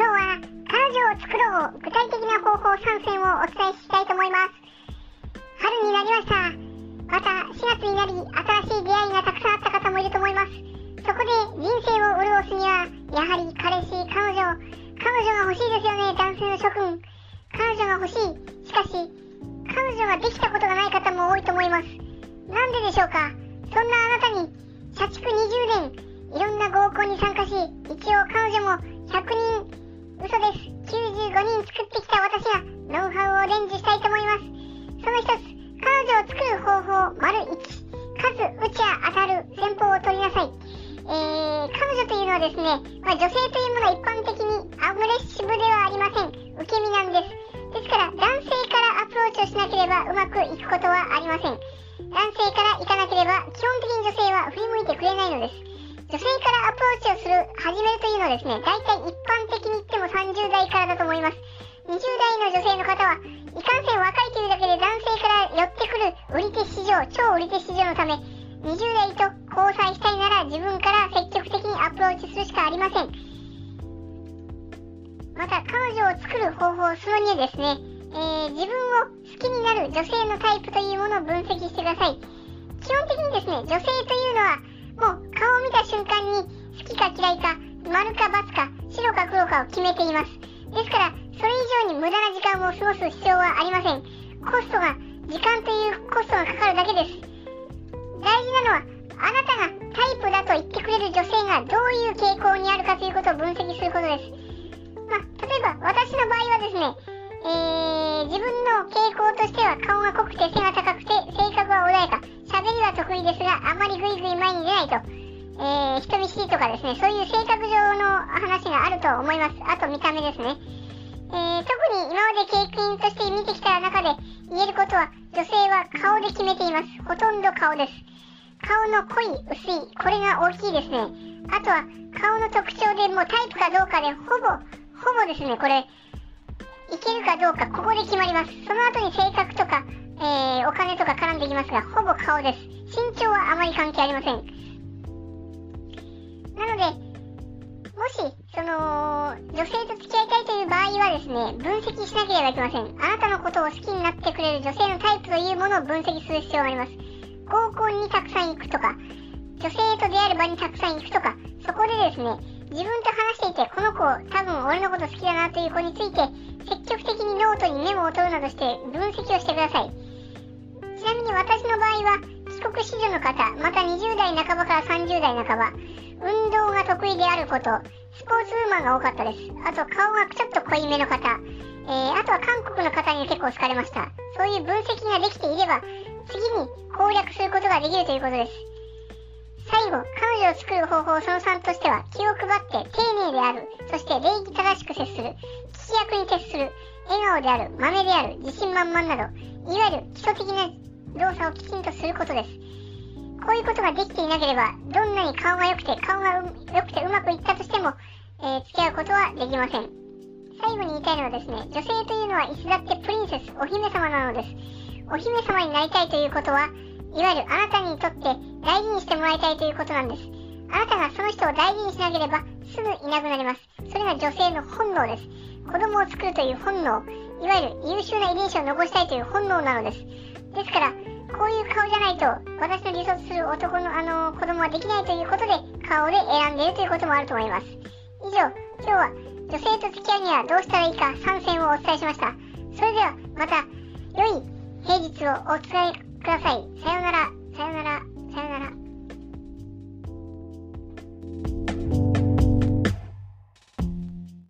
今日は彼女を作ろう具体的な方法参戦をお伝えしたいと思います春になりましたまた4月になり新しい出会いがた。くさんあった方もいると思いますそこで人生を潤すにはやはり彼氏彼女彼女が欲しいですよね男性の諸君彼女が欲しいしかし彼女ができたことがない方も多いと思います。なんででしょうか？そんなあなたに社畜20年いろんな合コンに参加し一応彼女も100人嘘です。95人作ってきた私が、ノウハウを伝授したいと思います。その一つ、彼女を作る方法、丸1、数、打ち当たる、戦法を取りなさい。えー、彼女というのはですね、まあ、女性というものは一般的にアグレッシブではありません。受け身なんです。ですから、男性からアプローチをしなければうまくいくことはありません。男性から行かなければ、基本的に女性は振り向いてくれないのです。女性からアプローチをする、始めるというのはですね、大体一般的に言っても30代からだと思います。20代の女性の方は、いかんせん若いというだけで男性から寄ってくる売り手市場、超売り手市場のため、20代と交際したいなら自分から積極的にアプローチするしかありません。また、彼女を作る方法、その2ですね、えー、自分を好きになる女性のタイプというものを分析してください。基本的にですね、女性というのは、もう顔を見た瞬間にか嫌いか、丸か×か、白か黒かを決めています。ですから、それ以上に無駄な時間を過ごす必要はありません。コストが、時間というコストがかかるだけです。大事なのは、あなたがタイプだと言ってくれる女性がどういう傾向にあるかということを分析することです。まあ、例えば私の場合はですね、えー、自分の傾向としては顔が濃くて背が高くて性格は穏やか喋りは得意ですがあまりグイグイ前に出ないと、えー、人見知りとかですねそういう性格上の話があると思いますあと見た目ですね、えー、特に今まで経験として見てきた中で言えることは女性は顔で決めていますほとんど顔です顔の濃い薄いこれが大きいですねあとは顔の特徴でもうタイプかどうかでほぼほぼですねこれいけるかどうかここで決まります。その後に性格とか、えー、お金とか絡んできますが、ほぼ顔です。身長はあまり関係ありません。なので、もし、その、女性と付き合いたいという場合はですね、分析しなければいけません。あなたのことを好きになってくれる女性のタイプというものを分析する必要があります。合コンにたくさん行くとか、女性と出会える場にたくさん行くとか、そこでですね、自分と話していて、この子、多分俺のこと好きだなという子について、積極的にノートにメモを取るなどして分析をしてください。ちなみに私の場合は、帰国子女の方、また20代半ばから30代半ば、運動が得意であること、スポーツウーマンが多かったです。あと顔がちょっと濃いめの方、えー、あとは韓国の方に結構好かれました。そういう分析ができていれば、次に攻略することができるということです。最後、彼女を作る方法その3としては、気を配って丁寧である、そして礼儀正しく接する、聞き役に徹する、笑顔である、豆である、自信満々など、いわゆる基礎的な動作をきちんとすることです。こういうことができていなければ、どんなに顔が良くて、顔が良くてうまくいったとしても、えー、付き合うことはできません。最後に言いたいのはですね、女性というのはいつだってプリンセス、お姫様なのです。お姫様になりたいということは、いわゆるあなたにとって大事にしてもらいたいということなんです。あなたがその人を大事にしなければすぐいなくなります。それが女性の本能です。子供を作るという本能、いわゆる優秀な遺伝子を残したいという本能なのです。ですから、こういう顔じゃないと、私の理想する男のあの子供はできないということで、顔で選んでいるということもあると思います。以上、今日は女性と付き合うにはどうしたらいいか参戦をお伝えしました。それではまた、良い平日をお伝えください。さようなら。